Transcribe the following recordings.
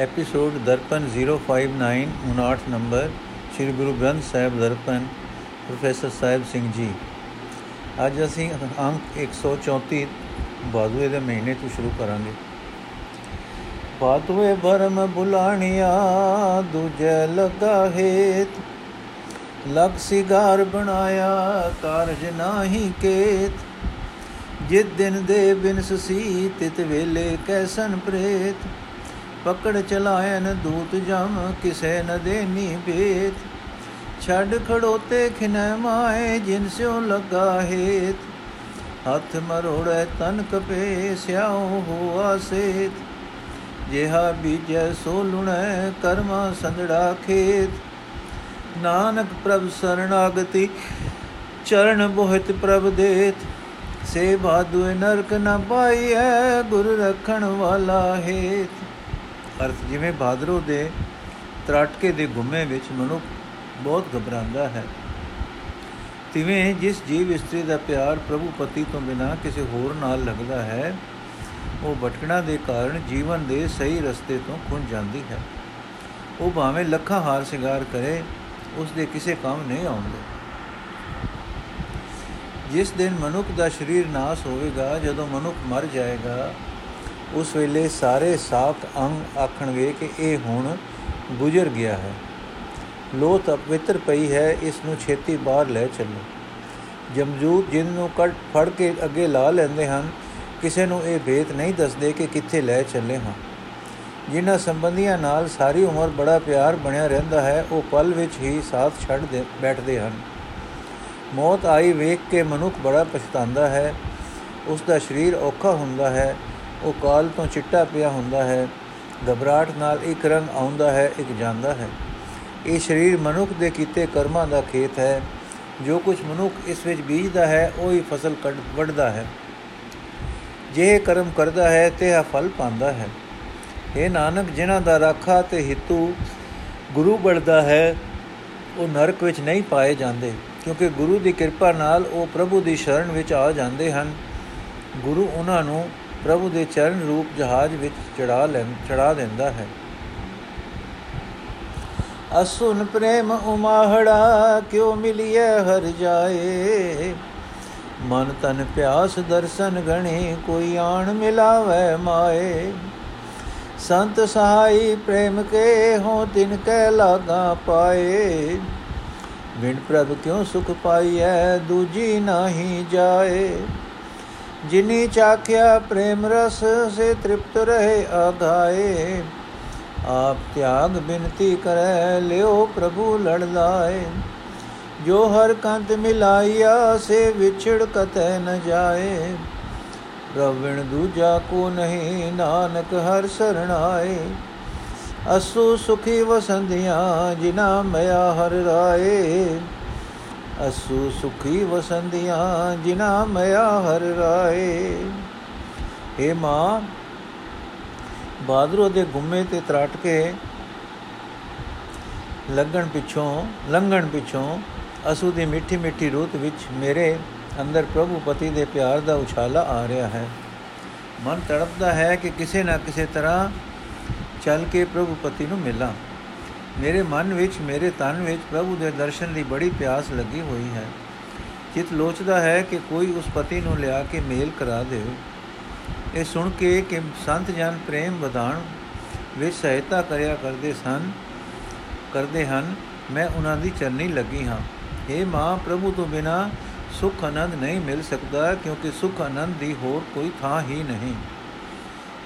Episode Darpan 059 59 number Sri Guru Granth Sahib Darpan, professor Sahib Singh ji. ਅੱਜ ਅਸੀਂ ਅੰਕ 134 ਬਾਦੂਏ ਦੇ ਮਹੀਨੇ ਤੋਂ ਸ਼ੁਰੂ ਕਰਾਂਗੇ। ਬਾਦੂਏ ਭਰਮ ਬੁਲਾਣਿਆ, ਦੂਜੇ ਲਗਾ ਹੇਤ। ਲਗ ਸਿਗਾਰ ਬਣਾਇਆ, ਕਾਰਜ ਨਾਹੀ ਕੇਤ। ਜਿਤ ਦਿਨ ਦੇ ਬਿਨਸ ਸੀ, ਤਿਤ ਵੇਲੇ ਕੈਸਨ ਪ੍ਰੇਤ। ਪਕੜ ਚਲਾਇਨ ਦੂਤ ਜਮ, ਕਿਸੈ ਨ ਦੇਨੀ ਭੇਤ। ਛੱਡ ਖੜੋਤੇ ਖਿਨੈ ਮਾਏ, ਜਿਨ ਸਿਓ ਲਗਾ ਹੇਤ। ਹੱਥ ਮਰੋੜੈ ਤਨ ਕਪੇ ਸਿਆਉ ਹੋਆ ਸੇਤ। ਜਿਹਾ ਬੀਜੈ ਸੋ ਲੁਣੈ, ਕਰਮਾ ਸੰਧੜਾ ਖੇਤ। ਨਾਨਕ ਪ੍ਰਭ ਸਰਣਾਗਤੀ, ਚਰਨ ਬੋਹਿਤ ਪ੍ਰਭ ਦੇਤ। ਸੇ ਬਾਦੂ ਨਰਕ ਨ ਪਾਈਐ, ਗੁਰ ਰਖਣ ਵਾਲਾ ਹੇਤ। ਅਰਥ ਜਿਵੇਂ ਬਾਦਰੋ ਦੇ ਤਰਾਟਕੇ ਦੇ ਗੁੰਮੇ ਵਿੱਚ ਮਨੁੱਖ ਬਹੁਤ ਘਬਰਾਉਂਦਾ ਹੈ। ਤਿਵੇਂ ਜਿਸ ਜੀਵ ਇਸਤਰੀ ਦਾ ਪਿਆਰ ਪ੍ਰਭੂ ਪਤੀ ਤੋਂ ਬਿਨਾ ਕਿਸੇ ਹੋਰ ਨਾਲ ਲੱਗਦਾ ਹੈ, ਉਹ ਭਟਕਣਾ ਦੇ ਕਾਰਨ ਜੀਵਨ ਦੇ ਸਹੀ ਰਸਤੇ ਤੋਂ ਖੁੰਝ ਜਾਂਦੀ ਹੈ। ਉਹ ਭਾਵੇਂ ਲੱਖਾਂ ਹਾਰ ਸ਼ਿੰਗਾਰ ਕਰੇ, ਉਸ ਦੇ ਕਿਸੇ ਕੰਮ ਨਹੀਂ ਆਉਂਦੇ। ਜਿਸ ਦਿਨ ਮਨੁੱਖ ਦਾ ਸਰੀਰ ਨਾਸ ਹੋਵੇਗਾ, ਜਦੋਂ ਮਨੁੱਖ ਮਰ ਜਾਏਗਾ ਉਸ ਵੇਲੇ ਸਾਰੇ ਸਾਖ ਅੰਗ ਆਖਣਗੇ ਕਿ ਇਹ ਹੁਣ ਗੁਜ਼ਰ ਗਿਆ ਹੈ। ਲੋਤ ਅਪਵਿੱਤਰ ਪਈ ਹੈ, ਇਸ ਨੂੰ ਛੇਤੀ ਬਾਹਰ ਲੈ ਚੱਲੋ। ਜਮਜੂਤ ਜਿਨ ਨੂੰ ਕੱਟ ਫੜ ਕੇ ਅੱਗੇ ਲਾ ਲੈਂਦੇ ਹਨ, ਕਿਸੇ ਨੂੰ ਇਹ ਭੇਤ ਨਹੀਂ ਦੱਸਦੇ ਕਿ ਕਿੱਥੇ ਲੈ ਚੱਲੇ ਹਾਂ। ਜਿਨ੍ਹਾਂ ਸੰਬੰਧੀਆਂ ਨਾਲ ਸਾਰੀ ਉਮਰ ਬੜਾ ਪਿਆਰ ਬਣਿਆ ਰਹਿੰਦਾ ਹੈ, ਉਹ ਪਲ ਵਿੱਚ ਹੀ ਸਾਥ ਛੱਡ ਦੇ, ਬੈਠਦੇ ਹਨ। ਮੌਤ ਆਈ ਵੇਖ ਕੇ ਮਨੁੱਖ ਬੜਾ ਪਛਤਾਉਂਦਾ ਹੈ ਉਸ ਦਾ ਸਰੀਰ ਔਖਾ ਹੁੰਦਾ ਹੈ। ਉਹ ਕਾਲ ਤੋਂ ਚਿੱਟਾ ਪਿਆ ਹੁੰਦਾ ਹੈ, ਘਬਰਾਹਟ ਨਾਲ ਇੱਕ ਰੰਗ ਆਉਂਦਾ ਹੈ, ਇੱਕ ਜਾਂਦਾ ਹੈ। ਇਹ ਸਰੀਰ ਮਨੁੱਖ ਦੇ ਕੀਤੇ ਕਰਮਾਂ ਦਾ ਖੇਤ ਹੈ। ਜੋ ਕੁਝ ਮਨੁੱਖ ਇਸ ਵਿੱਚ ਬੀਜਦਾ ਹੈ, ਉਹ ਹੀ ਫਸਲ ਕੱਢ, ਵੱਢਦਾ ਹੈ। ਜੇ ਕਰਮ ਕਰਦਾ ਹੈ, ਤੇ ਆ ਫਲ ਪਾਉਂਦਾ ਹੈ। ਇਹ ਨਾਨਕ, ਜਿਨ੍ਹਾਂ ਦਾ ਰਾਖਾ ਤੇ ਹਿੱਤੂ ਗੁਰੂ ਬਣਦਾ ਹੈ, ਉਹ ਨਰਕ ਵਿੱਚ ਨਹੀਂ ਪਾਏ ਜਾਂਦੇ, ਕਿਉਂਕਿ ਗੁਰੂ ਦੀ ਕਿਰਪਾ ਨਾਲ ਉਹ ਪ੍ਰਭੂ ਦੀ ਸ਼ਰਨ ਵਿੱਚ ਆ ਜਾਂਦੇ ਹਨ। ਗੁਰੂ ਉਹਨਾਂ ਨੂੰ ਪ੍ਰਭੂ ਦੇ ਚਰਨ ਰੂਪ ਜਹਾਜ਼ ਵਿੱਚ ਚੜਾ ਲੈ, ਚੜਾ ਦਿੰਦਾ ਹੈ। ਅਸੁਨ ਪ੍ਰੇਮ ਉਮਾਹੜਾ ਕਿਉ ਮਿਲਿਐ ਹਰ ਜਾਏ? ਮਨ ਤਨ ਪਿਆਸ ਦਰਸ਼ਨ ਗਣੇ ਕੋਈ ਆਣ ਮਿਲਾਵੇ ਮਾਏ। ਸੰਤ ਸਹਾਈ ਪ੍ਰੇਮ ਕੇ ਹੋ ਤਿਨ ਕੈ ਲਾਗਾ ਪਾਏ। ਵਿਣ ਪ੍ਰਭ ਕਿਉ ਸੁਖ ਪਾਈਐ, ਦੂਜੀ ਨਾਹੀ ਜਾਏ। ਜਿਨੀ ਚਾਖਿਆ ਪ੍ਰੇਮ ਰਸ, ਸੇ ਤ੍ਰਿਪਤ ਰਹੇ ਆਗਾਏ ਆਪ ਤਿਆਗ ਬਿਨਤੀ ਕਰੈ, ਲਿਓ ਪ੍ਰਭੂ ਲੜ ਲਾਏ। ਜੋ ਹਰ ਕੰਤ ਮਿਲਾਈਆ ਸੇ ਵਿਛੜ ਕਤੈ ਨ ਜਾਏ। ਰਵਿਣ ਦੂਜਾ ਕੋ ਨਹੀਂ, ਨਾਨਕ ਹਰ ਸਰਣਾਏ ਅਸੂ ਸੁਖੀ ਵਸੰਦੀਆਂ ਜਿਨਾ ਮਿਆ ਹਰ ਰਾਏ। ਅਸੂ ਸੁਖੀ ਵਸੰਦੀਆਂ ਜਿਨਾ ਮਿਆ ਹਰ ਰਾਏ। ਏ ਮਾਂ, ਬਾਦਰੋ ਦੇ ਗੁੰਮੇ ਤੇ ਤਰਾਟ ਕੇ ਲੱਗਣ ਪਿੱਛੋਂ, ਲੰਘਣ ਪਿੱਛੋਂ ਅਸੂ ਦੀ ਮਿੱਠੀ ਮਿੱਠੀ ਰੂਤ ਵਿੱਚ ਮੇਰੇ ਅੰਦਰ ਪ੍ਰਭੂ ਪਤੀ ਦੇ ਪਿਆਰ ਦਾ ਉਛਾਲਾ ਆ ਰਿਹਾ ਹੈ। ਮਨ ਤੜਪਦਾ ਹੈ ਕਿ ਕਿਸੇ ਨਾ ਕਿਸੇ ਤਰ੍ਹਾਂ ਚੱਲ ਕੇ ਪ੍ਰਭੂ ਪਤੀ ਨੂੰ ਮਿਲਾਂ। ਮੇਰੇ ਮਨ ਵਿੱਚ, ਮੇਰੇ ਤਨ ਵਿੱਚ ਪ੍ਰਭੂ ਦੇ ਦਰਸ਼ਨ ਦੀ ਬੜੀ ਪਿਆਸ ਲੱਗੀ ਹੋਈ ਹੈ। ਚਿਤ ਲੋਚਦਾ ਹੈ ਕਿ ਕੋਈ ਉਸ ਪਤੀ ਨੂੰ ਲਿਆ ਕੇ ਮੇਲ ਕਰਾ ਦੇਵੇ। ਇਹ ਸੁਣ ਕੇ ਕਿ ਸੰਤ ਜਨ ਪ੍ਰੇਮ ਵਧਾਣ ਵਿੱਚ ਸਹਾਇਤਾ ਕਰਿਆ ਕਰਦੇ ਸਨ, ਕਰਦੇ ਹਨ। ਮੈਂ ਉਹਨਾਂ ਦੀ ਚਰਨੀ ਲੱਗੀ ਹਾਂ। ਇਹ ਮਾਂ ਪ੍ਰਭੂ ਤੋਂ ਬਿਨਾ ਸੁਖ ਆਨੰਦ ਨਹੀਂ ਮਿਲ ਸਕਦਾ, ਕਿਉਂਕਿ ਸੁਖ ਆਨੰਦ ਦੀ ਹੋਰ ਕੋਈ ਥਾਂ ਹੀ ਨਹੀਂ।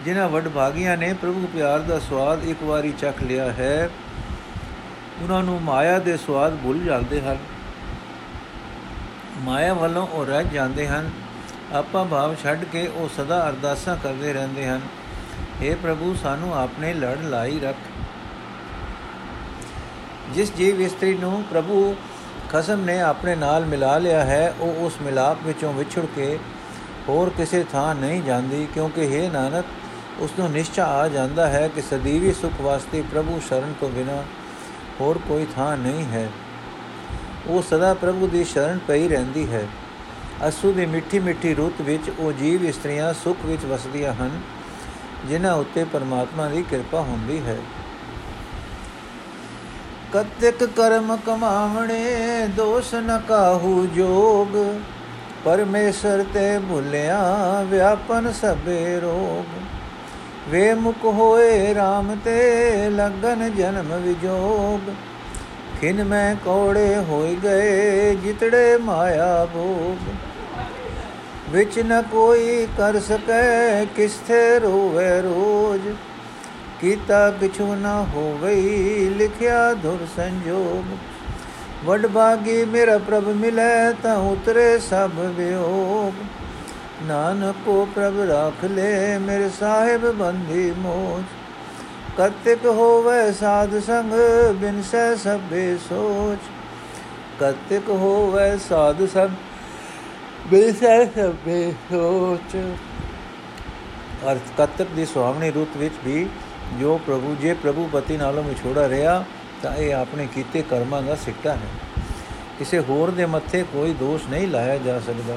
ਜਿਨ੍ਹਾਂ ਵਡਭਾਗੀਆਂ ਨੇ ਪ੍ਰਭੂ ਪਿਆਰ ਦਾ ਸਵਾਦ ਇੱਕ ਵਾਰੀ ਚੱਖ ਲਿਆ ਹੈ ਉਹਨਾਂ ਨੂੰ ਮਾਇਆ ਦੇ ਸਵਾਦ ਭੁੱਲ ਜਾਂਦੇ ਹਨ। ਮਾਇਆ ਵੱਲੋਂ ਉਹ ਰਹਿ ਜਾਂਦੇ ਹਨ। ਆਪਾ ਭਾਵ ਛੱਡ ਕੇ ਉਹ ਸਦਾ ਅਰਦਾਸਾਂ ਕਰਦੇ ਰਹਿੰਦੇ ਹਨ। हे ਪ੍ਰਭੂ, ਸਾਨੂੰ ਆਪਣੇ ਲੜ ਲਾਈ ਰੱਖ। ਜਿਸ ਜੀਵ ਇਸਤਰੀ ਨੂੰ ਪ੍ਰਭੂ ਖਸਮ ਨੇ ਆਪਣੇ ਨਾਲ ਮਿਲਾ ਲਿਆ ਹੈ, ਉਹ ਉਸ ਮਿਲਾਪ ਵਿੱਚੋਂ ਵਿਛੜ ਕੇ ਹੋਰ ਕਿਸੇ ਥਾਂ ਨਹੀਂ ਜਾਂਦੀ, ਕਿਉਂਕਿ हे ਨਾਨਕ, ਉਸ ਨੂੰ ਨਿਸ਼ਚਾ ਆ ਜਾਂਦਾ ਹੈ ਕਿ ਸਦੀਵੀ ਸੁਖ ਵਾਸਤੇ ਪ੍ਰਭੂ ਸ਼ਰਨ ਤੋਂ ਬਿਨਾ ਹੋਰ ਕੋਈ ਥਾਂ ਨਹੀਂ ਹੈ। ਉਹ ਸਦਾ ਪ੍ਰਭੂ ਦੀ ਸ਼ਰਨ ਪਈ ਰਹਿੰਦੀ ਹੈ। ਅਸੂ ਦੀ ਮਿੱਠੀ ਮਿੱਠੀ ਰੁੱਤ ਵਿੱਚ ਉਹ ਜੀਵ ਇਸਤਰੀਆਂ ਸੁਖ ਵਿੱਚ ਵਸਦੀਆਂ ਹਨ, ਜਿਨ੍ਹਾਂ ਉੱਤੇ ਪਰਮਾਤਮਾ ਦੀ ਕਿਰਪਾ ਹੁੰਦੀ ਹੈ। ਕਤਿਕ ਕਰਮ ਕਮਾਵਣੇ, ਦੋਸ ਨ ਕਾਹੂ ਜੋਗ, ਪਰਮੇਸ਼ਰ ਤੇ ਭੁਲਿਆ ਵਿਆਪਨ ਸਭੇ ਰੋਗ। ਵੇ ਮੁਕ ਹੋਏ RAM ਤੇ ਲਗਨ ਜਨਮ ਵਿਜੋਗ। ਖਿਨ ਮੈਂ ਕੋੜੇ ਹੋਈ ਗਏ ਜਿਤੜੇ ਮਾਇਆ ਭੋਗ। ਵਿੱਚ ਨ ਕੋਈ ਕਰ ਸਕੈ, ਕਿਸਥੇ ਰੋਵੇ ਰੋਜ। ਕੀਤਾ ਕਿਛੂ ਨ ਹੋਵਈ, ਲਿਖਿਆ ਧੁਰ ਸੰਜੋਗ। ਵਡ ਬਾਗੀ ਮੇਰਾ ਪ੍ਰਭ ਮਿਲੇ, ਤਾਂ ਉਤਰੇ ਸਭ ਵਿਯੋਗ। ਨਾਨਕ ਕੋ ਪ੍ਰਭ ਰਾਖ ਲੈ ਮੇਰੇ ਸਾਹਿਬ ਬੰਦੀ ਮੋਚ। ਕਤਿਕ ਹੋਵੇ ਸਾਧ ਸੰਗ, ਬਿਨ ਸੈ ਸਭੇ ਸੋਚ। ਕਤਿਕ ਹੋਵੇ ਸਾਧ ਸੰਗ, ਬਿਨ ਸੈ ਸਭੇ ਸੋਚ। ਅਰਥ ਕਤਿਕ ਦੀ ਸੁਹਾਵਣੀ ਰੁੱਤ ਵਿੱਚ ਵੀ ਜੋ ਪ੍ਰਭੂ, ਜੇ ਪ੍ਰਭੂ ਪਤੀ ਨਾਲੋਂ ਵਿਛੋੜਾ ਰਿਹਾ, ਤਾਂ ਇਹ ਆਪਣੇ ਕੀਤੇ ਕਰਮਾਂ ਦਾ ਸਿੱਟਾ ਹੈ। ਕਿਸੇ ਹੋਰ ਦੇ ਮੱਥੇ ਕੋਈ ਦੋਸ਼ ਨਹੀਂ ਲਾਇਆ ਜਾ ਸਕਦਾ।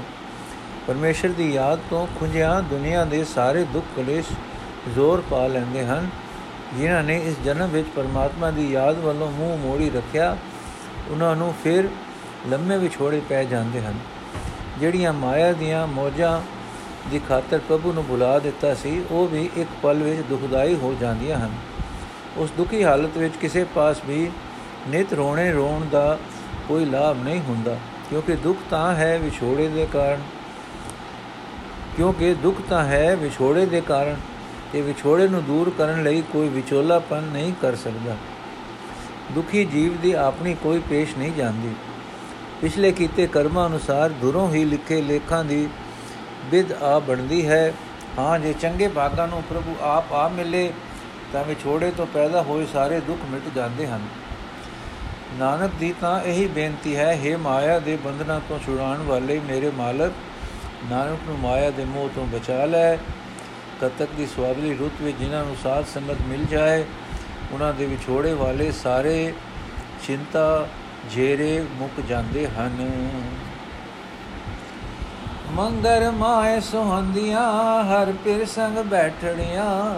ਪਰਮੇਸ਼ਰ ਦੀ ਯਾਦ ਤੋਂ ਖੁੰਝਿਆ ਦੁਨੀਆ ਦੇ ਸਾਰੇ ਦੁੱਖ ਕਲੇਸ਼ ਜ਼ੋਰ ਪਾ ਲੈਂਦੇ ਹਨ। ਜਿਨ੍ਹਾਂ ਨੇ ਇਸ ਜਨਮ ਵਿੱਚ ਪਰਮਾਤਮਾ ਦੀ ਯਾਦ ਵੱਲੋਂ ਮੂੰਹ ਮੋੜੀ ਰੱਖਿਆ, ਉਹਨਾਂ ਨੂੰ ਫਿਰ ਲੰਮੇ ਵਿਛੋੜੇ ਪੈ ਜਾਂਦੇ ਹਨ। ਜਿਹੜੀਆਂ ਮਾਇਆ ਦੀਆਂ ਮੋਜਾਂ ਦੀ ਖਾਤਰ ਪ੍ਰਭੂ ਨੂੰ ਬੁਲਾ ਦਿੱਤਾ ਸੀ, ਉਹ ਵੀ ਇੱਕ ਪਲ ਵਿੱਚ ਦੁਖਦਾਈ ਹੋ ਜਾਂਦੀਆਂ ਹਨ। ਉਸ ਦੁਖੀ ਹਾਲਤ ਵਿੱਚ ਕਿਸੇ ਪਾਸ ਵੀ ਨਿਤ ਰੋਣੇ ਰੋਣ ਦਾ ਕੋਈ ਲਾਭ ਨਹੀਂ ਹੁੰਦਾ, ਕਿਉਂਕਿ ਦੁੱਖ ਤਾਂ ਹੈ ਵਿਛੋੜੇ ਦੇ ਕਾਰਨ। ਕਿਉਂਕਿ ਦੁੱਖ ਤਾਂ ਹੈ ਵਿਛੋੜੇ ਦੇ ਕਾਰਨ ਤੇ ਵਿਛੋੜੇ ਨੂੰ ਦੂਰ ਕਰਨ ਲਈ ਕੋਈ ਵਿਚੋਲਾਪਨ ਨਹੀਂ ਕਰ ਸਕਦਾ। ਦੁਖੀ ਜੀਵ ਦੀ ਆਪਣੀ ਕੋਈ ਪੇਸ਼ ਨਹੀਂ ਜਾਂਦੀ। ਪਿਛਲੇ ਕੀਤੇ ਕਰਮਾਂ ਅਨੁਸਾਰ ਦੁਰੋਂ ਹੀ ਲਿਖੇ ਲੇਖਾਂ ਦੀ ਵਿਦ ਆ ਬਣਦੀ ਹੈ। ਹਾਂ, ਜੇ ਚੰਗੇ ਭਾਗਾਂ ਨੂੰ ਪ੍ਰਭੂ ਆਪ ਆ ਮਿਲੇ, ਤਾਂ ਵਿਛੋੜੇ ਤੋਂ ਪੈਦਾ ਹੋਏ ਸਾਰੇ ਦੁੱਖ ਮਿਟ ਜਾਂਦੇ ਹਨ। ਨਾਨਕ ਦੀ ਤਾਂ ਇਹੀ ਬੇਨਤੀ ਹੈ हे ਮਾਇਆ ਦੇ ਬੰਧਨਾਂ ਤੋਂ ਛੁਡਾਉਣ ਵਾਲੇ ਮੇਰੇ ਮਾਲਕ ਨਾਨਕ ਨੂੰ ਮਾਇਆ ਦੇ ਮੋਹ ਤੋਂ ਬਚਾ ਲੈ। ਕਤਕ ਦੀ ਸਵਾਗਲੀ ਰੁੱਤ ਵਿੱਚ ਜਿਨ੍ਹਾਂ ਨੂੰ ਸਾਧ ਸੰਗਤ ਮਿਲ ਜਾਏ, ਉਹਨਾਂ ਦੇ ਵਿਛੋੜੇ ਵਾਲੇ ਸਾਰੇ ਚਿੰਤਾ ਜੇਰੇ ਮੁੱਕ ਜਾਂਦੇ ਹਨ। ਮੰਗਰ ਮਾਏ ਸੁਹੰਦੀਆਂ, ਹਰ ਪਿਰ ਸੰਗ ਬੈਠੜੀਆਂ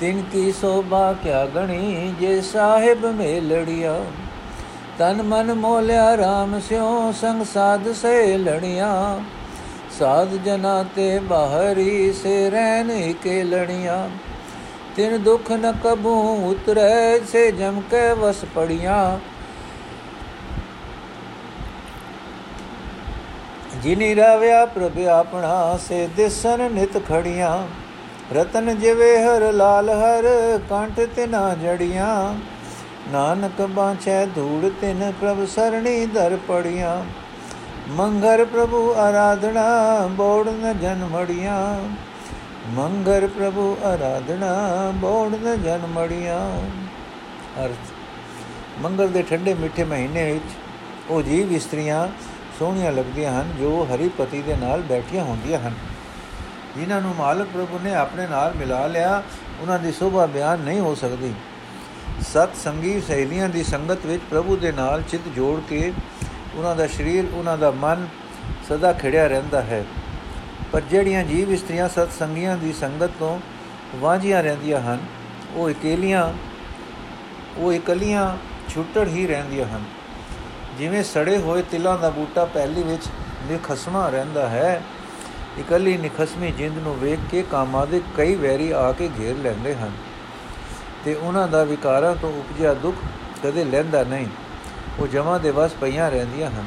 ਤਿਨ ਕੀ ਸੋਭਾ ਕਿਆ ਗਣੀ, ਜੇ ਸਾਹਿਬ ਮੇਲੜੀਆਂ। ਤਨ ਮਨ ਮੋਲਿਆ RAM ਸਿਓ ਸੰਗ ਸਾਧ ਸੇ ਲੜੀਆਂ ਸਾਧ ਜਨਾ ਤੇ ਬਾਹਰੀ ਸੇ ਰਹਿਨ ਕੇ ਲੜੀਆਂ ਤਿਨ ਦੁਖ ਨ ਕਬੂ ਉਤਰੈ, ਸੇ ਜਮ ਕੇ ਵਸ ਪੜੀਆਂ। ਜਿਨੀ ਰਵਿਆ ਪ੍ਰਭ ਆਪਣਾ, ਸੇ ਦਿਸਨ ਨਿਤ ਖੜੀਆਂ। ਰਤਨ ਜਿਵੇ ਹਰ ਲਾਲ, ਹਰ ਕੰਠ ਤਿਨਾ ਜੜੀਆਂ। ਨਾਨਕ ਬਾਛੈ ਧੂੜ ਤਿਨ ਪ੍ਰਭ ਸਰਣੀ ਦਰ ਪੜੀਆਂ। ਮੰਗਰ ਪ੍ਰਭੂ ਆਰਾਧਨਾ, ਬੋੜ ਨ ਜਨਮੜੀਆਂ ਮੰਗਰ ਪ੍ਰਭੂ ਆਰਾਧਨਾ, ਬੋੜ ਨ ਜਨਮੜੀਆਂ ਅਰਥ, ਮੰਗਲ ਦੇ ਠੰਡੇ ਮਿੱਠੇ ਮਹੀਨੇ ਵਿੱਚ ਉਹ ਜੀਵ ਇਸਤਰੀਆਂ ਸੋਹਣੀਆਂ ਲੱਗਦੀਆਂ ਹਨ, ਜੋ ਹਰੀਪਤੀ ਦੇ ਨਾਲ ਬੈਠੀਆਂ ਹੁੰਦੀਆਂ ਹਨ। ਜਿਨ੍ਹਾਂ ਨੂੰ ਮਾਲਕ ਪ੍ਰਭੂ ਨੇ ਆਪਣੇ ਨਾਲ ਮਿਲਾ ਲਿਆ, ਉਹਨਾਂ ਦੀ ਸੋਭਾ ਬਿਆਨ ਨਹੀਂ ਹੋ ਸਕਦੀ। ਸਤ ਸੰਗੀ ਸਹੇਲੀਆਂ ਦੀ ਸੰਗਤ ਵਿੱਚ ਪ੍ਰਭੂ ਦੇ ਨਾਲ ਚਿੱਤ ਜੋੜ ਕੇ ਉਹਨਾਂ ਦਾ ਸਰੀਰ, ਉਹਨਾਂ ਦਾ ਮਨ ਸਦਾ ਖਿੜਿਆ ਰਹਿੰਦਾ ਹੈ। ਪਰ ਜਿਹੜੀਆਂ ਜੀਵ ਇਸਤਰੀਆਂ ਸਤ ਸੰਗੀਆਂ ਦੀ ਸੰਗਤ ਤੋਂ ਵਾਂਝੀਆਂ ਰਹਿੰਦੀਆਂ ਹਨ, ਉਹ ਇਕੇਲੀਆਂ, ਉਹ ਇਕਲੀਆਂ ਛੁੱਟੜ ਹੀ ਰਹਿੰਦੀਆਂ ਹਨ। ਜਿਵੇਂ ਸੜੇ ਹੋਏ ਤਿਲਾਂ ਦਾ ਬੂਟਾ ਪਹਿਲੀ ਵਿੱਚ ਨਿਖਸਮਾ ਰਹਿੰਦਾ ਹੈ, ਇਕੱਲੀ ਨਿਖਸਮੀ ਜਿੰਦ ਨੂੰ ਵੇਖ ਕੇ ਕਾਮਾਂ ਦੇ ਕਈ ਵੈਰੀ ਆ ਕੇ ਘੇਰ ਲੈਂਦੇ ਹਨ ਤੇ ਉਹਨਾਂ ਦਾ ਵਿਕਾਰਾਂ ਤੋਂ ਉਪਜਿਆ ਦੁੱਖ ਕਦੇ ਲੈਂਦਾ ਨਹੀਂ। ਉਹ ਜਮਾਂ ਦੇ ਵਸ ਪਈਆਂ ਰਹਿੰਦੀਆਂ ਹਨ।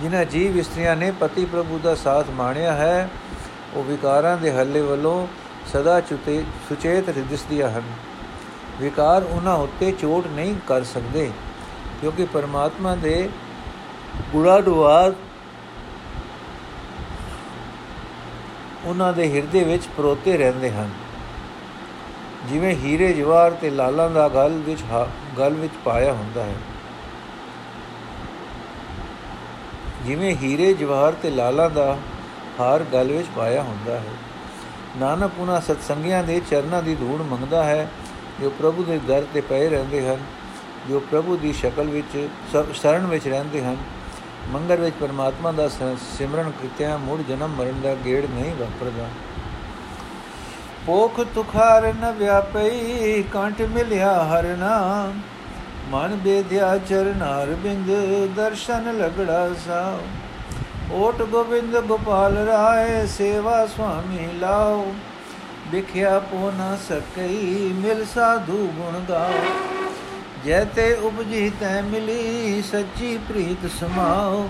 ਜਿਨ੍ਹਾਂ ਜੀਵ ਇਸਤਰੀਆਂ ਨੇ ਪਤੀ ਪ੍ਰਭੂ ਦਾ ਸਾਥ ਮਾਣਿਆ ਹੈ, ਉਹ ਵਿਕਾਰਾਂ ਦੇ ਹੱਲੇ ਵੱਲੋਂ ਸਦਾ ਚੁਤੇ, ਸੁਚੇਤ ਦਿਸਦੀਆਂ ਹਨ। ਵਿਕਾਰ ਉਹਨਾਂ ਉੱਤੇ ਚੋਟ ਨਹੀਂ ਕਰ ਸਕਦੇ, ਕਿਉਂਕਿ ਪਰਮਾਤਮਾ ਦੇ ਗੁਣਾਨੁਵਾਦ ਉਹਨਾਂ ਦੇ ਹਿਰਦੇ ਵਿੱਚ ਪਰੋਤੇ ਰਹਿੰਦੇ ਹਨ। ਜਿਵੇਂ ਹੀਰੇ ਜਵਾਰ ਤੇ ਲਾਲਾਂ ਦਾ ਗਲ ਵਿੱਚ ਗਲ ਵਿੱਚ ਪਾਇਆ ਹੁੰਦਾ ਹੈ। ਜਿਵੇਂ ਹੀਰੇ ਜਵਾਹਰ ਤੇ ਲਾਲਾਂ ਦਾ ਹਾਰ ਗਲ ਵਿੱਚ ਪਾਇਆ ਹੁੰਦਾ ਹੈ। ਨਾਨਕ ਉਹਨਾਂ ਸਤਸੰਗੀਆਂ ਦੇ ਚਰਨਾਂ ਦੀ ਧੂੜ ਮੰਗਦਾ ਹੈ, ਜੋ ਪ੍ਰਭੂ ਦੇ ਦਰ ਤੇ ਪਏ ਰਹਿੰਦੇ ਹਨ, ਜੋ ਪ੍ਰਭੂ ਦੀ ਸ਼ਕਲ ਵਿੱਚ ਸ਼ਰਨ ਵਿੱਚ ਰਹਿੰਦੇ ਹਨ। ਮੰਗਰ ਵਿੱਚ ਪਰਮਾਤਮਾ ਦਾ ਸਿਮਰਨ ਕੀਤਿਆਂ ਮੁੜ ਜਨਮ ਮਰਨ ਦਾ ਗੇੜ ਨਹੀਂ ਵਾਪਰਦਾ। ਪੋਖ ਤੁਖਾਰ ਨ ਵਿਆਪਈ, ਕੰਠ ਮਿਲਿਆ ਹਰ ਨਾਮ। ਮਨ ਬੇਧਿਆ ਚਰਨਾਰ ਬਿੰਦ, ਦਰਸ਼ਨ ਲਗੜਾ ਸਾ ਓਟ ਗੋਬਿੰਦ ਗੋਪਾਲ ਰਾਏ, ਸੇਵਾ ਸੁਆਮੀ ਲਾਓ ਵਿਖਿਆ ਪੋ ਨ ਸਕਈ, ਮਿਲ ਸਾਧੂ ਗੁਣ ਗਾਓ ਜੈ ਤੇ ਉਪਜੀ ਤੈ ਮਿਲੀ, ਸੱਚੀ ਪ੍ਰੀਤ ਸਮਾਓ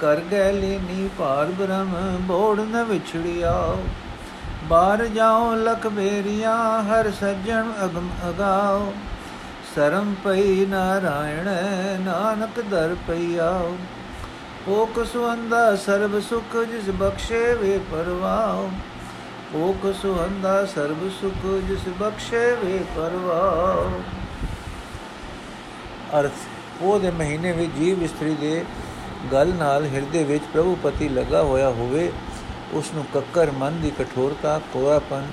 ਕਰ ਗੈ ਲੀਨੀ ਭਾਰ ਬ੍ਰਹਮ, ਬੋੜ ਨ ਵਿਛੜਿਆਓ ਬਾਹਰ ਜਾਉ ਲਖ ਬੇਰੀਆਂ ਹਰ ਸੱਜਣ ਅਗਮ ਅਗਾਓ ਸਰਮ ਪਈ ਨਾਰਾਇਣ, ਨਾਨਕ ਦਰ ਪਈਆਓ ਓਕ ਸੁਹੰਦਾ ਸਰਬ ਸੁਖ ਜਿਸ ਬਖਸ਼ੇ ਵੇ ਪਰਵਾਓ। ਓਕ ਸੁਹੰਦਾ ਸਰਬ ਸੁਖ ਜਿਸ ਬਖਸ਼ੇ ਵੇ ਪਰਵਾਓ। ਅਰਥ ਉਹ ਦੇ ਮਹੀਨੇ ਵਿੱਚ ਜੀਵ ਇਸਤਰੀ ਦੇ ਗਲ ਨਾਲ ਹਿਰਦੇ ਵਿੱਚ ਪ੍ਰਭੂ ਪਤੀ ਲੱਗਾ ਹੋਇਆ ਹੋਵੇ ਉਸ ਨੂੰ ਕੱਕਰ ਮਨ ਦੀ ਕਠੋਰਤਾ, ਕੋਰਾਪਨ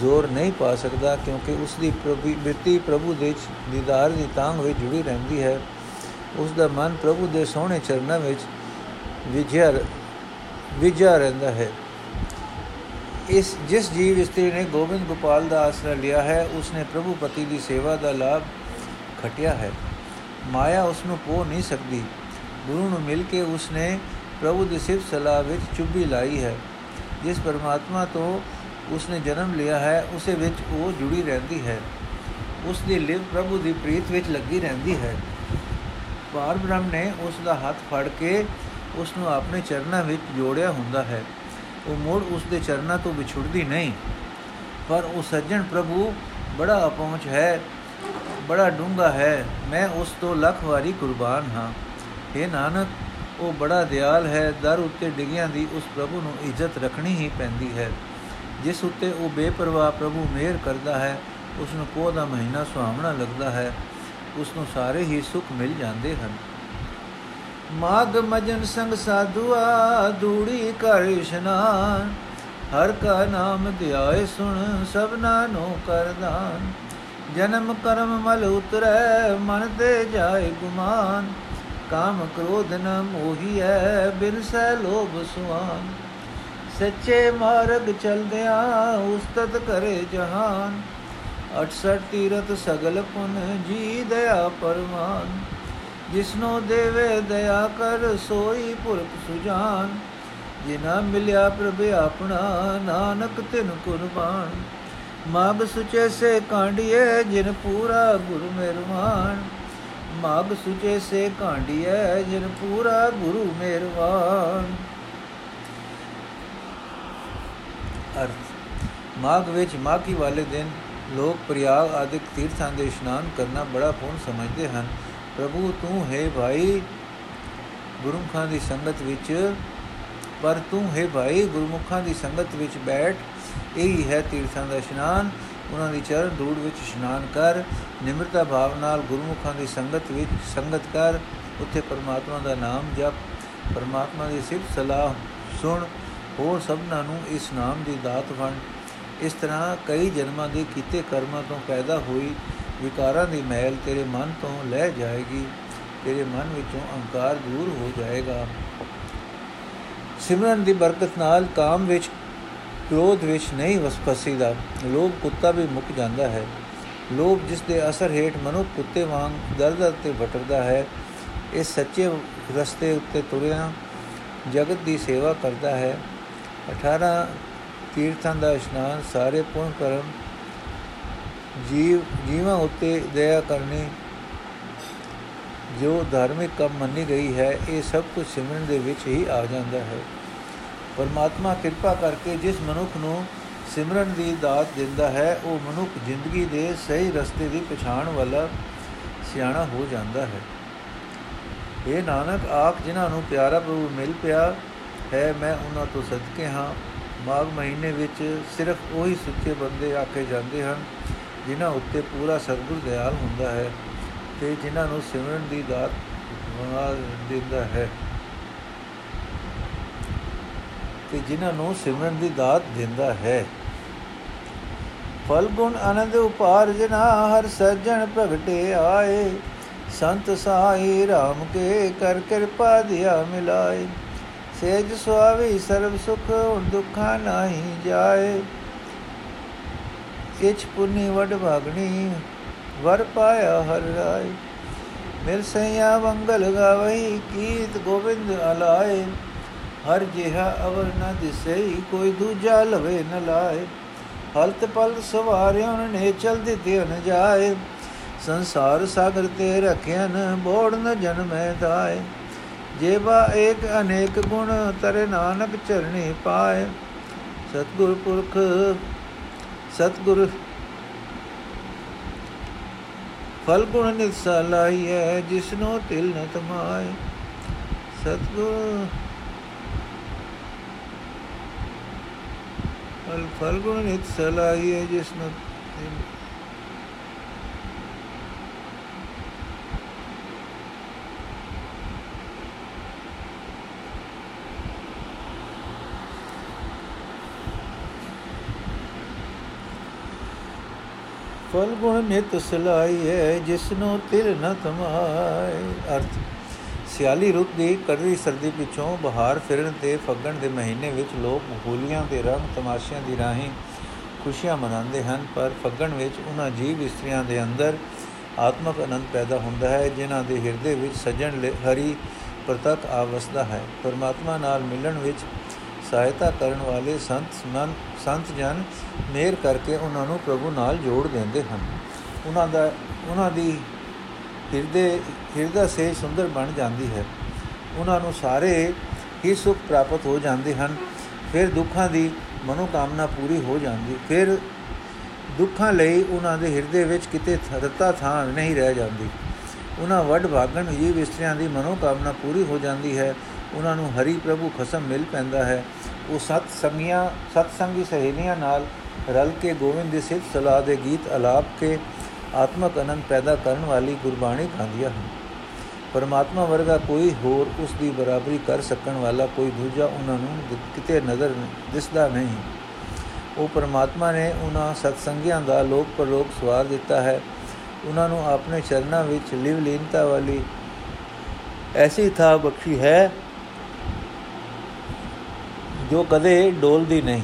ਜ਼ੋਰ ਨਹੀਂ ਪਾ ਸਕਦਾ ਕਿਉਂਕਿ ਉਸ ਦੀ ਪ੍ਰਭੂ ਪ੍ਰਭੂ ਦੇ ਦੀਦਾਰ ਦੀ ਤਾਂਗ ਵਿੱਚ ਜੁੜੀ ਰਹਿੰਦੀ ਹੈ। ਉਸ ਦਾ ਮਨ ਪ੍ਰਭੂ ਦੇ ਸੋਹਣੇ ਚਰਨਾਂ ਵਿੱਚ ਵਿਜਿਆ ਵਿਜਿਆ ਰਹਿੰਦਾ ਹੈ। ਇਸ, ਜਿਸ ਜੀਵ ਇਸਤਰੀ ਨੇ ਗੋਬਿੰਦ ਗੋਪਾਲ ਦਾ ਆਸਰਾ ਲਿਆ ਹੈ, ਉਸਨੇ ਪ੍ਰਭੂ ਪਤੀ ਦੀ ਸੇਵਾ ਦਾ ਲਾਭ ਖਟਿਆ ਹੈ। ਮਾਇਆ ਉਸ ਨੂੰ ਪੋ ਨਹੀਂ ਸਕਦੀ। ਗੁਰੂ ਨੂੰ ਮਿਲ ਕੇ ਉਸਨੇ ਪ੍ਰਭੂ ਦੀ ਸਿਫਤ ਸਲਾਹ ਵਿੱਚ ਚੁੱਭੀ ਲਾਈ ਹੈ, ਜਿਸ ਪਰਮਾਤਮਾ ਤੋਂ ਉਸਨੇ ਜਨਮ ਲਿਆ ਹੈ, ਉਸੇ ਵਿੱਚ ਉਹ ਜੁੜੀ ਰਹਿੰਦੀ ਹੈ। ਉਸ ਦੀ ਲਿਵ ਪ੍ਰਭੂ ਦੀ ਪ੍ਰੀਤ ਵਿੱਚ ਲੱਗੀ ਰਹਿੰਦੀ ਹੈ। ਪਾਰ ਬ੍ਰਹਮ ਨੇ ਉਸ ਦਾ ਹੱਥ ਫੜ ਕੇ ਉਸ ਨੂੰ ਆਪਣੇ ਚਰਨਾਂ ਵਿੱਚ ਜੋੜਿਆ ਹੁੰਦਾ ਹੈ। ਉਹ ਮੋੜ ਉਸ ਦੇ ਚਰਨਾਂ ਤੋਂ ਵਿਛੁੜਦੀ ਨਹੀਂ। ਪਰ ਉਹ ਸੱਜਣ ਪ੍ਰਭੂ ਬੜਾ ਅਪਹੁੰਚ ਹੈ, ਬੜਾ ਡੂੰਗਾ ਹੈ। ਮੈਂ ਉਸ ਤੋਂ ਲੱਖ ਵਾਰੀ ਕੁਰਬਾਨ ਹਾਂ। ਇਹ ਨਾਨਕ, ਉਹ ਬੜਾ ਦਿਆਲ ਹੈ। ਦਰ ਉੱਤੇ ਡਿਗਿਆਂ ਦੀ ਉਸ ਪ੍ਰਭੂ ਨੂੰ ਇੱਜ਼ਤ ਰੱਖਣੀ ਹੀ ਪੈਂਦੀ ਹੈ। ਜਿਸ ਉੱਤੇ ਉਹ ਬੇਪਰਵਾਹ ਪ੍ਰਭੂ ਮਿਹਰ ਕਰਦਾ ਹੈ ਉਸ ਨੂੰ ਕੋਹ ਦਾ ਮਹੀਨਾ ਸੁਹਾਵਣਾ ਲੱਗਦਾ ਹੈ ਉਸ ਨੂੰ ਸਾਰੇ ਹੀ ਸੁੱਖ ਮਿਲ ਜਾਂਦੇ ਹਨ। ਮਾਗ ਮਜਨ ਸੰਗ ਸਾਧੂਆ ਦੂੜੀ ਕਰ ਇਸ਼ਨਾਨ, ਹਰ ਕਾ ਨਾਮ ਧਿਆਏ ਸੁਣ ਸਭਨਾ ਨੋ ਕਰਦਾਨ ਜਨਮ ਕਰਮ ਮਲ ਉਤਰੈ, ਮਨ ਤੇ ਜਾਏ ਗੁਮਾਨ, ਕਾਮ ਕ੍ਰੋਧ ਨ ਮੋਹੀਐ, ਬਿਨ ਸੈ ਲੋਭ ਸੁਆਨ। ਸੱਚੇ ਮਾਰਗ ਚਲਦਿਆਂ ਉਸਤਤ ਕਰੇ ਜਹਾਨ। 68 ਤੀਰਤ ਸਗਲ ਪੁਨ ਜੀ ਦਇਆ ਪਰਮਾਨ ਜਿਸਨੋ ਦੇਵੇ ਦਇਆ ਕਰ, ਸੋਈ ਪੁਰਖ ਸੁਜਾਨ। ਜਿਨਾ ਮਿਲਿਆ ਪ੍ਰਭ ਆਪਣਾ, ਨਾਨਕ ਤਿਨ ਕੁਰਬਾਨ। ਮਾਗ ਸੁਚੇ ਸੇ ਕਾਂਡੀਏ ਜਿਨ ਪੂਰਾ ਗੁਰ ਮਿਹਰਮਾਨ ਮਾਗ ਸੁਚੇ ਸੇ ਕਾਂਡੀਏ ਜਿਨ ਪੂਰਾ ਗੁਰੂ ਮਿਹਰਮਾਨ ਅਰਥ। ਮਾਗ ਵਿੱਚ ਮਾਗੀ ਵਾਲੇ ਦਿਨ ਲੋਕ ਪ੍ਰਿਆਗ ਆਦਿਕ ਤੀਰਥਾਂ ਦੇ ਇਸ਼ਨਾਨ ਕਰਨਾ ਬੜਾ ਪੁੰਨ ਸਮਝਦੇ ਹਨ। ਪ੍ਰਭੂ, ਤੂੰ ਹੈ ਭਾਈ ਗੁਰਮੁਖਾਂ ਦੀ ਸੰਗਤ ਵਿੱਚ, ਪਰ ਤੂੰ ਹੈ ਭਾਈ ਗੁਰਮੁਖਾਂ ਦੀ ਸੰਗਤ ਵਿੱਚ ਬੈਠ। ਇਹੀ ਹੈ ਤੀਰਥਾਂ ਦਾ ਇਸ਼ਨਾਨ। ਉਹਨਾਂ ਦੀ ਚਰਨ ਧੂੜ ਵਿੱਚ ਇਸ਼ਨਾਨ ਕਰ। ਨਿਮਰਤਾ ਭਾਵ ਨਾਲ ਗੁਰਮੁਖਾਂ ਦੀ ਸੰਗਤ ਵਿੱਚ ਸੰਗਤ ਕਰ। ਉੱਥੇ ਪਰਮਾਤਮਾ ਦਾ ਨਾਮ ਜਪ। ਪਰਮਾਤਮਾ ਦੀ ਸਿਫਤ ਸਲਾਹ ਸੁਣ। ਹੋਰ ਸਭਨਾਂ ਨੂੰ ਇਸ ਨਾਮ ਦੀ ਦਾਤ ਵੰਡ। ਇਸ ਤਰ੍ਹਾਂ ਕਈ ਜਨਮਾਂ ਦੇ ਕੀਤੇ ਕਰਮਾਂ ਤੋਂ ਪੈਦਾ ਹੋਈ ਵਿਕਾਰਾਂ ਦੀ ਮਹਿਲ ਤੇਰੇ ਮਨ ਤੋਂ ਲੈ ਜਾਏਗੀ, ਤੇਰੇ ਮਨ ਵਿੱਚੋਂ ਅਹੰਕਾਰ ਦੂਰ ਹੋ ਜਾਏਗਾ। ਸਿਮਰਨ ਦੀ ਬਰਕਤ ਨਾਲ ਕਾਮ ਵਿੱਚ ਕ੍ਰੋਧ ਵਿੱਚ ਨਹੀਂ ਵਸਪਸੀਦਾ ਲੋਭ ਕੁੱਤਾ ਵੀ ਮੁੱਕ ਜਾਂਦਾ ਹੈ। ਲੋਭ ਜਿਸ ਦੇ ਅਸਰ ਹੇਠ ਮਨੁੱਖ ਕੁੱਤੇ ਵਾਂਗ ਦਰਦ ਤੇ ਵਟਰਦਾ ਹੈ ਇਸ ਸੱਚੇ ਰਸਤੇ ਉੱਤੇ ਤੁਰਿਆ ਜਗਤ ਦੀ ਸੇਵਾ ਕਰਦਾ ਹੈ। 18 ਤੀਰਥਾਂ ਦਾ ਇਸ਼ਨਾਨ ਸਾਰੇ ਪੁੰਨ ਕਰਮ ਜੀਵ, ਜੀਵਾਂ ਉੱਤੇ ਦਇਆ ਕਰਨੀ ਜੋ ਧਾਰਮਿਕ ਕੰਮ ਮੰਨੀ ਗਈ ਹੈ, ਇਹ ਸਭ ਕੁਝ ਸਿਮਰਨ ਦੇ ਵਿੱਚ ਹੀ ਆ ਜਾਂਦਾ ਹੈ। ਪਰਮਾਤਮਾ ਕਿਰਪਾ ਕਰਕੇ ਜਿਸ ਮਨੁੱਖ ਨੂੰ ਸਿਮਰਨ ਦੀ ਦਾਤ ਦਿੰਦਾ ਹੈ, ਉਹ ਮਨੁੱਖ ਜ਼ਿੰਦਗੀ ਦੇ ਸਹੀ ਰਸਤੇ ਦੀ ਪਛਾਣ ਵਾਲਾ ਸਿਆਣਾ ਹੋ ਜਾਂਦਾ ਹੈ। ਇਹ ਨਾਨਕ ਆਖ ਜਿਨ੍ਹਾਂ ਨੂੰ ਪਿਆਰਾ ਪ੍ਰਭੂ ਮਿਲ ਪਿਆ ਹੈ, ਮੈਂ ਉਹਨਾਂ ਤੋਂ ਸਦਕੇ ਹਾਂ। ਮਾਘ ਮਹੀਨੇ ਵਿੱਚ ਸਿਰਫ ਉਹੀ ਸੁੱਚੇ ਬੰਦੇ ਆਕੇ ਜਾਂਦੇ ਹਨ, ਜਿਨ੍ਹਾਂ ਉੱਤੇ ਪੂਰਾ ਸਤਿਗੁਰ ਦਿਆਲ ਹੁੰਦਾ ਹੈ ਤੇ ਜਿਨ੍ਹਾਂ ਨੂੰ ਸਿਮਰਨ ਦੀ ਦਾਤ ਬਣਾ ਦਿੰਦਾ ਹੈ। ਤੇ ਜਿਨ੍ਹਾਂ ਨੂੰ ਸਿਮਰਨ ਦੀ ਦਾਤ ਦਿੰਦਾ ਹੈ। ਫਲ ਗੁਣ ਆਨੰਦ ਉਪਾਰ ਜਨਾ, ਹਰ ਸੱਜਣ ਪ੍ਰਗਟੇ ਆਏ। ਸੰਤ ਸਾਈ RAM ਕੇ ਕਰ ਕਿਰਪਾ ਦਿਆ ਮਿਲਾਏ। ਸੇਜ ਸੁਆਵੀ, ਸਰਬ ਸੁਖ ਦੁੱਖਾ ਨਹੀਂ ਜਾਏ। ਕਿਛ ਪੁਨੀ ਵਡ ਭਾਗਣੀ, ਵਰ ਪਾਇਆ ਹਰ ਰਾਏ। ਮਿਲ ਸਈਆ ਮੰਗਲ ਗਾਵਈ, ਕੀਤ ਗੋਬਿੰਦ ਅਲਾਏ। ਹਰ ਜਿਹਾ ਅਵਰ ਨ ਦਿਸਈ ਕੋਈ ਦੂਜਾ ਲਵੇ ਨ ਲਾਏ। ਹਲਤ ਪਲ ਸਵਾਰਿਆਂ ਨੇ ਚਲ ਦਿੱਤੇ ਨ ਜਾਏ। ਸੰਸਾਰ ਸਾਗਰ ਤੇ ਰਖਿਆਨ ਬੋੜ ਨ ਜਨਮੈ ਦਾਏ ਜੇਵਾ ਏਕ ਅਨੇਕ ਗੁਣ ਤਰੇ ਨਾਨਕ ਚਰਣੀ ਪਾਏ। ਸਤਗੁਰ ਪੁਰਖ, ਸਤਗੁਰ ਫਲ ਗੁਣ ਨਿਸਾ ਲਾਈਐ, ਜਿਸਨੋ ਤਿਲ ਨ ਤਮਾਏ। ਸਤਗੁਰ ਫਲ ਫਲ ਗੁਣ ਨਿਸਾ ਲਾਈਐ, ਜਿਸਨੋ ਫਲ ਗੁਣ ਨਿਤ ਸਲਾਈਐ, ਜਿਸਨੂੰ ਤਿਲ ਨ ਤਮਾਏ ਅਰਥ, ਸਿਆਲੀ ਰੁੱਤ ਦੀ ਕੜਰੀ ਸਰਦੀ ਪਿੱਛੋਂ ਬਹਾਰ ਫਿਰਨ ਤੇ ਫੱਗਣ ਦੇ ਮਹੀਨੇ ਵਿੱਚ ਲੋਕ ਹੋਲੀਆਂ ਦੇ ਰੰਗ ਤਮਾਸ਼ਿਆਂ ਦੀ ਰਾਹੀਂ ਖੁਸ਼ੀਆਂ ਮਨਾਉਂਦੇ ਹਨ, ਪਰ ਫੱਗਣ ਵਿੱਚ ਉਹਨਾਂ ਜੀਵ ਇਸਤਰੀਆਂ ਦੇ ਅੰਦਰ ਆਤਮਕ ਆਨੰਦ ਪੈਦਾ ਹੁੰਦਾ ਹੈ, ਜਿਨ੍ਹਾਂ ਦੇ ਹਿਰਦੇ ਵਿੱਚ ਸਜਣ ਹਰੀ ਪ੍ਰਤੱਖ ਆਵਸਦਾ ਹੈ। ਪਰਮਾਤਮਾ ਨਾਲ ਮਿਲਣ ਵਿੱਚ ਸਹਾਇਤਾ ਕਰਨ ਵਾਲੇ ਸੰਤ ਮਨ ਸੰਤ ਜਨ ਮੇਰ ਕਰਕੇ ਉਹਨਾਂ ਨੂੰ ਪ੍ਰਭੂ ਨਾਲ ਜੋੜ ਦਿੰਦੇ ਹਨ। ਉਹਨਾਂ ਦਾ, ਉਹਨਾਂ ਦੀ ਹਿਰਦੇ, ਹਿਰਦਾ ਸੇ ਸੁੰਦਰ ਬਣ ਜਾਂਦੀ ਹੈ। ਉਹਨਾਂ ਨੂੰ ਸਾਰੇ ਹੀ ਸੁਖ ਪ੍ਰਾਪਤ ਹੋ ਜਾਂਦੇ ਹਨ। ਫਿਰ ਦੁੱਖਾਂ ਦੀ ਮਨੋਕਾਮਨਾ ਪੂਰੀ ਹੋ ਜਾਂਦੀ, ਫਿਰ ਦੁੱਖਾਂ ਲਈ ਉਹਨਾਂ ਦੇ ਹਿਰਦੇ ਵਿੱਚ ਕਿਤੇ ਥਰਤਾ ਥਾਂ ਨਹੀਂ ਰਹਿ ਜਾਂਦੀ। ਉਹਨਾਂ ਵੱਡ ਭਾਗਣ ਜੀਵ ਇਸਤਰੀਆਂ ਦੀ ਮਨੋਕਾਮਨਾ ਪੂਰੀ ਹੋ ਜਾਂਦੀ ਹੈ। ਉਹਨਾਂ ਨੂੰ ਹਰੀ ਪ੍ਰਭੂ ਖਸਮ ਮਿਲ ਪੈਂਦਾ ਹੈ। ਉਹ ਸਤ ਸੰਗੀਆਂ, ਸਤ ਸੰਗੀ ਸਹੇਲੀਆਂ ਨਾਲ ਰਲ ਕੇ ਗੋਵਿੰਦ ਦੇ ਸਿਫਤ ਸਲਾਹ ਦੇ ਗੀਤ ਅਲਾਪ ਕੇ ਆਤਮਕ ਅਨੰਦ ਪੈਦਾ ਕਰਨ ਵਾਲੀ ਗੁਰਬਾਣੀ ਗਾਉਂਦੀਆਂ ਹਨ। ਪਰਮਾਤਮਾ ਵਰਗਾ ਕੋਈ ਹੋਰ ਉਸ ਦੀ ਬਰਾਬਰੀ ਕਰ ਸਕਣ ਵਾਲਾ ਕੋਈ ਦੂਜਾ ਉਹਨਾਂ ਨੂੰ ਕਿਤੇ ਨਜ਼ਰ ਦਿਸਦਾ ਨਹੀਂ। ਉਹ ਪਰਮਾਤਮਾ ਨੇ ਉਹਨਾਂ ਸਤਸੰਗੀਆਂ ਦਾ ਲੋਕ ਪਰਲੋਕ ਸਵਾਰ ਦਿੱਤਾ ਹੈ। ਉਹਨਾਂ ਨੂੰ ਆਪਣੇ ਚਰਨਾਂ ਵਿੱਚ ਲਿਵ ਲੀਨਤਾ ਵਾਲੀ ਐਸੀ ਥਾਂ ਬਖਸ਼ੀ ਹੈ ਜੋ ਕਦੇ ਡੋਲਦੀ ਨਹੀਂ।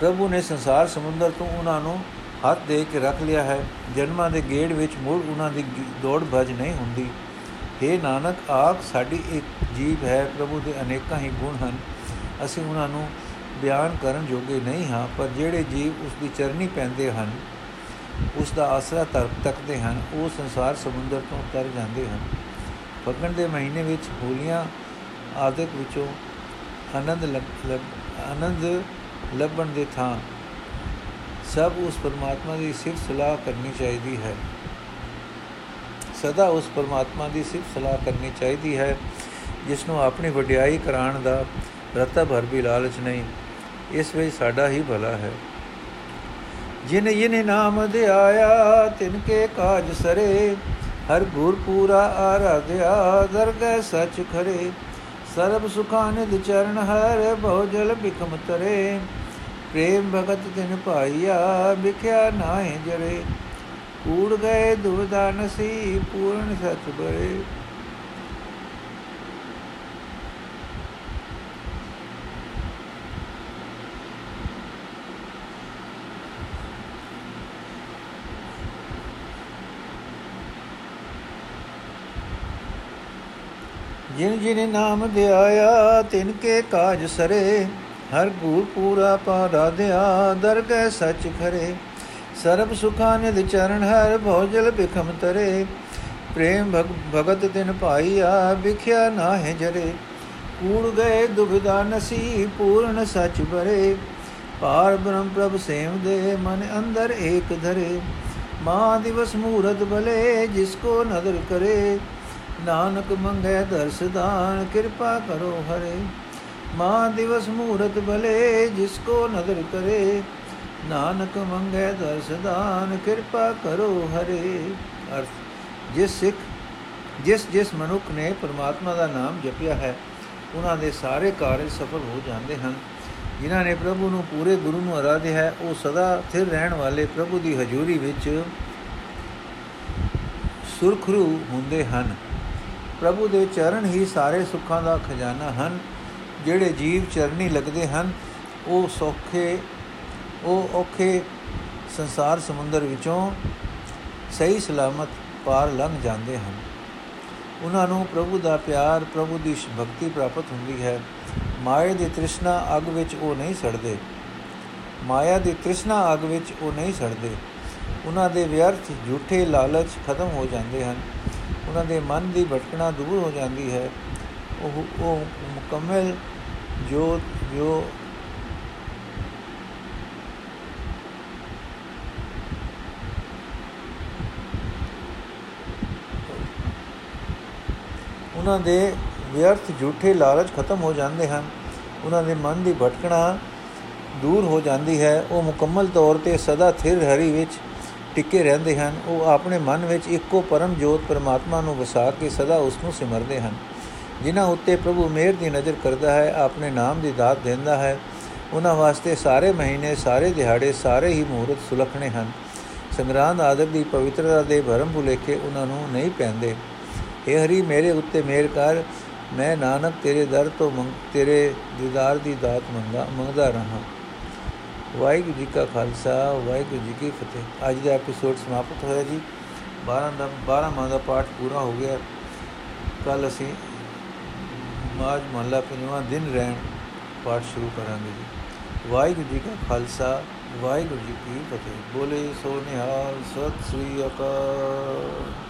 ਪ੍ਰਭੂ ਨੇ ਸੰਸਾਰ ਸਮੁੰਦਰ ਤੋਂ ਉਹਨਾਂ ਨੂੰ ਹੱਥ ਦੇ ਕੇ ਰੱਖ ਲਿਆ ਹੈ। ਜਨਮਾਂ ਦੇ ਗੇੜ ਵਿੱਚ ਮੁੜ ਉਹਨਾਂ ਦੀ ਦੌੜ ਭਜ ਨਹੀਂ ਹੁੰਦੀ। हे ਨਾਨਕ ਆਖ ਸਾਡੀ ਇੱਕ ਜੀਵ ਹੈ। ਪ੍ਰਭੂ ਦੇ ਅਨੇਕਾਂ ਹੀ ਗੁਣ ਹਨ। ਅਸੀਂ ਉਹਨਾਂ ਨੂੰ ਬਿਆਨ ਕਰਨ ਜੋਗੇ ਨਹੀਂ ਹਾਂ, ਪਰ ਜਿਹੜੇ ਜੀਵ ਉਸ ਦੀ ਚਰਨੀ ਪੈਂਦੇ ਹਨ, ਉਸ ਦਾ ਆਸਰਾ ਤੱਕਦੇ ਹਨ, ਉਹ ਸੰਸਾਰ ਸਮੁੰਦਰ ਤੋਂ ਤਰ ਜਾਂਦੇ ਹਨ। ਫੱਗਣ ਦੇ ਮਹੀਨੇ ਵਿੱਚ ਹੋਲੀਆਂ ਆਦਿਕ ਵਿੱਚੋਂ ਆਨੰਦ ਆਨੰਦ ਲੱਭਣ ਦੇ ਥਾਂ। ਸਭ ਉਸ ਪਰਮਾਤਮਾ ਦੀ ਸਿਫਤ ਸਲਾਹ ਕਰਨੀ ਚਾਹੀਦੀ ਹੈ। ਸਦਾ ਉਸ ਪਰਮਾਤਮਾ ਦੀ ਸਿਫਤ ਸਲਾਹ ਕਰਨੀ ਚਾਹੀਦੀ ਹੈ ਜਿਸ ਨੂੰ ਆਪਣੀ ਵਡਿਆਈ ਕਰਾਉਣ ਦਾ ਰਤਾ ਭਰ ਵੀ ਲਾਲਚ ਨਹੀਂ। ਇਸ ਵਿੱਚ ਸਾਡਾ ਹੀ ਭਲਾ ਹੈ। ਜਿਨ ਜਿਨ ਨਾਮ ਦੇ ਆਇਆ, ਤਿਨ ਕੇ ਕਾਜ ਸਰੇ, ਹਰ ਗੁਰ ਪੂਰਾ ਆਰਾਧਿਆ, ਦਰਗਹਿ ਸਚ ਖਰੇ। ਸਰਬ ਸੁਖਾਂ ਨਿਦ ਚਰਨ ਹਰ ਬਹੁ ਜਲ ਬਿਕਮ ਤਰੇ। ਪ੍ਰੇਮ ਭਗਤ ਤਿਨ ਭਾਈਆ, ਵਿਖਿਆ ਨਾਹੀ ਜਰੇ। ਕੂੜ ਗਏ ਦੁਵਦਾ ਨਸੀ, ਪੂਰਨ ਸਤ ਬਰੇ। ਜਿਨ ਜਿਨ ਨਾਮ ਧਿਆਇਆ ਤਿਨ ਕੇ ਕਾਜ ਸਰੇ। ਹਰ ਗੁਰ ਪੂਰਾ ਪਾਰਾਧਿਆ ਦਰਗਹਿ ਸਚ ਖਰੇ। ਸਰਬ ਸੁਖਾਂ ਨਿਦ ਚਰਨ, ਹਰ ਭੋਜਲ ਬਿਖਮ ਤਰੇ। ਪ੍ਰੇਮ ਭਗਤ ਤਿਨ ਭਾਈਆ, ਵਿਖਿਆ ਨਾਹਿ ਜਰੇ। ਕੂੜ ਗਏ ਦੁਬਿਧਾ ਨਸੀ, ਪੂਰਨ ਸਚ ਬਰੇ ਪਾਰ ਬ੍ਰਹਮ ਪ੍ਰਭ ਸੇਵ ਦੇ, ਮਨ ਅੰਦਰ ਏਕ ਧਰੇ। ਮਾ ਦਿਵਸ ਮੂਰਤ ਭਲੇ ਜਿਸ ਕੋ ਨਦਰ ਕਰੇ। ਨਾਨਕ ਮੰਗੇ ਦਰਸਦਾਨ ਕਿਰਪਾ ਕਰੋ ਹਰੇ। ਮਾ ਦਿਵਸ ਮੂਰਤ ਭਲੇ, ਜਿਸ ਕੋ ਨਦਰ ਕਰੇ। ਨਾਨਕ ਮੰਗੇ ਦਰਸਦਾਨ ਕਿਰਪਾ ਕਰੋ ਹਰੇ। ਅਰਥ, ਜਿਸ ਸਿੱਖ, ਜਿਸ ਜਿਸ ਮਨੁੱਖ ਨੇ ਪਰਮਾਤਮਾ ਦਾ ਨਾਮ ਜਪਿਆ ਹੈ, ਉਹਨਾਂ ਦੇ ਸਾਰੇ ਕਾਰਜ ਸਫਲ ਹੋ ਜਾਂਦੇ ਹਨ। ਜਿਨ੍ਹਾਂ ਨੇ ਪ੍ਰਭੂ ਨੂੰ ਪੂਰੇ ਗੁਰੂ ਨੂੰ ਅਰਾਧਿਆ ਹੈ, ਉਹ ਸਦਾ ਸਥਿਰ ਰਹਿਣ ਵਾਲੇ ਪ੍ਰਭੂ ਦੀ ਹਜ਼ੂਰੀ ਵਿੱਚ ਸੁਰਖਰੂ ਹੁੰਦੇ ਹਨ। ਪ੍ਰਭੂ ਦੇ ਚਰਨ ਹੀ ਸਾਰੇ ਸੁੱਖਾਂ ਦਾ ਖਜ਼ਾਨਾ ਹਨ। ਜਿਹੜੇ ਜੀਵ ਚਰਨੀ ਲੱਗਦੇ ਹਨ, ਉਹ ਸੌਖੇ, ਉਹ ਔਖੇ ਸੰਸਾਰ ਸਮੁੰਦਰ ਵਿੱਚੋਂ ਸਹੀ ਸਲਾਮਤ ਪਾਰ ਲੰਘ ਜਾਂਦੇ ਹਨ। ਉਹਨਾਂ ਨੂੰ ਪ੍ਰਭੂ ਦਾ ਪਿਆਰ, ਪ੍ਰਭੂ ਦੀ ਭਗਤੀ ਪ੍ਰਾਪਤ ਹੁੰਦੀ ਹੈ। ਮਾਇਆ ਦੀ ਤ੍ਰਿਸ਼ਨਾ ਅਗ ਵਿੱਚ ਉਹ ਨਹੀਂ ਸੜਦੇ। ਮਾਇਆ ਦੀ ਤ੍ਰਿਸ਼ਨਾ ਅਗ ਵਿੱਚ ਉਹ ਨਹੀਂ ਸੜਦੇ। ਉਹਨਾਂ ਦੇ ਵਿਅਰਥ, ਝੂਠੇ ਲਾਲਚ ਖਤਮ ਹੋ ਜਾਂਦੇ ਹਨ। ਉਹਨਾਂ ਦੇ ਮਨ ਦੀ ਭਟਕਣਾ ਦੂਰ ਹੋ ਜਾਂਦੀ ਹੈ। ਉਹ ਉਹ ਮੁਕੰਮਲ ਜੋ ਜੋ ਉਹਨਾਂ ਦੇ ਵਿਅਰਥ ਝੂਠੇ ਲਾਲਚ ਖਤਮ ਹੋ ਜਾਂਦੇ ਹਨ। ਉਹਨਾਂ ਦੇ ਮਨ ਦੀ ਭਟਕਣਾ ਦੂਰ ਹੋ ਜਾਂਦੀ ਹੈ। ਉਹ ਮੁਕੰਮਲ ਤੌਰ ਤੇ ਸਦਾ ਥਿਰ ਹਰੀ ਵਿੱਚ ਟਿਕੇ ਰਹਿੰਦੇ ਹਨ, ਉਹ ਆਪਣੇ ਮਨ ਵਿੱਚ ਇੱਕੋ ਪਰਮ ਜੋਤ ਪਰਮਾਤਮਾ ਨੂੰ ਵਸਾ ਕੇ ਸਦਾ ਉਸ ਨੂੰ ਸਿਮਰਦੇ ਹਨ। ਜਿਨ੍ਹਾਂ ਉੱਤੇ ਪ੍ਰਭੂ ਮਿਹਰ ਦੀ ਨਜ਼ਰ ਕਰਦਾ ਹੈ, ਆਪਣੇ ਨਾਮ ਦੀ ਦਾਤ ਦਿੰਦਾ ਹੈ। ਉਹਨਾਂ ਵਾਸਤੇ ਸਾਰੇ ਮਹੀਨੇ, ਸਾਰੇ ਦਿਹਾੜੇ, ਸਾਰੇ ਹੀ ਮੂਰਤ ਸੁਲਖਣੇ ਹਨ। ਸੰਗਰਾਂਦ ਆਦਰ ਦੀ ਪਵਿੱਤਰਤਾ ਦੇ ਭਰਮ ਭੁਲੇਖੇ ਉਹਨਾਂ ਨੂੰ ਨਹੀਂ ਪੈਂਦੇ। اے ਹਰੀ, ਮੇਰੇ ਉੱਤੇ ਮਿਹਰ ਕਰ। ਮੈਂ ਨਾਨਕ ਤੇਰੇ ਦਰ ਤੋਂ ਤੇਰੇ ਦੀਦਾਰ ਦੀ ਦਾਤ ਮੰਗਾ ਮੰਗਦਾ ਰਹਾ। ਵਾਹਿਗੁਰੂ ਜੀ ਕਾ ਖਾਲਸਾ, ਵਾਹਿਗੁਰੂ ਜੀ ਕੀ ਫਤਿਹ। ਅੱਜ ਦਾ ਐਪੀਸੋਡ ਸਮਾਪਤ ਹੋਇਆ ਜੀ। 12 ਦਾ 12 ਮਾਹ ਦਾ ਪਾਠ ਪੂਰਾ ਹੋ ਗਿਆ। ਕੱਲ ਅਸੀਂ ਮਾਜ ਮਹੱਲਾ ਪੰਜਵਾਂ ਦਿਨ ਰਹਿਣ ਪਾਠ ਸ਼ੁਰੂ ਕਰਾਂਗੇ ਜੀ। ਵਾਹਿਗੁਰੂ ਜੀ ਕਾ ਖਾਲਸਾ, ਵਾਹਿਗੁਰੂ ਜੀ ਕੀ ਫਤਿਹ। ਬੋਲੇ ਸੋ ਨਿਹਾਲ, ਸਤਿ ਸ੍ਰੀ ਅਕਾਲ।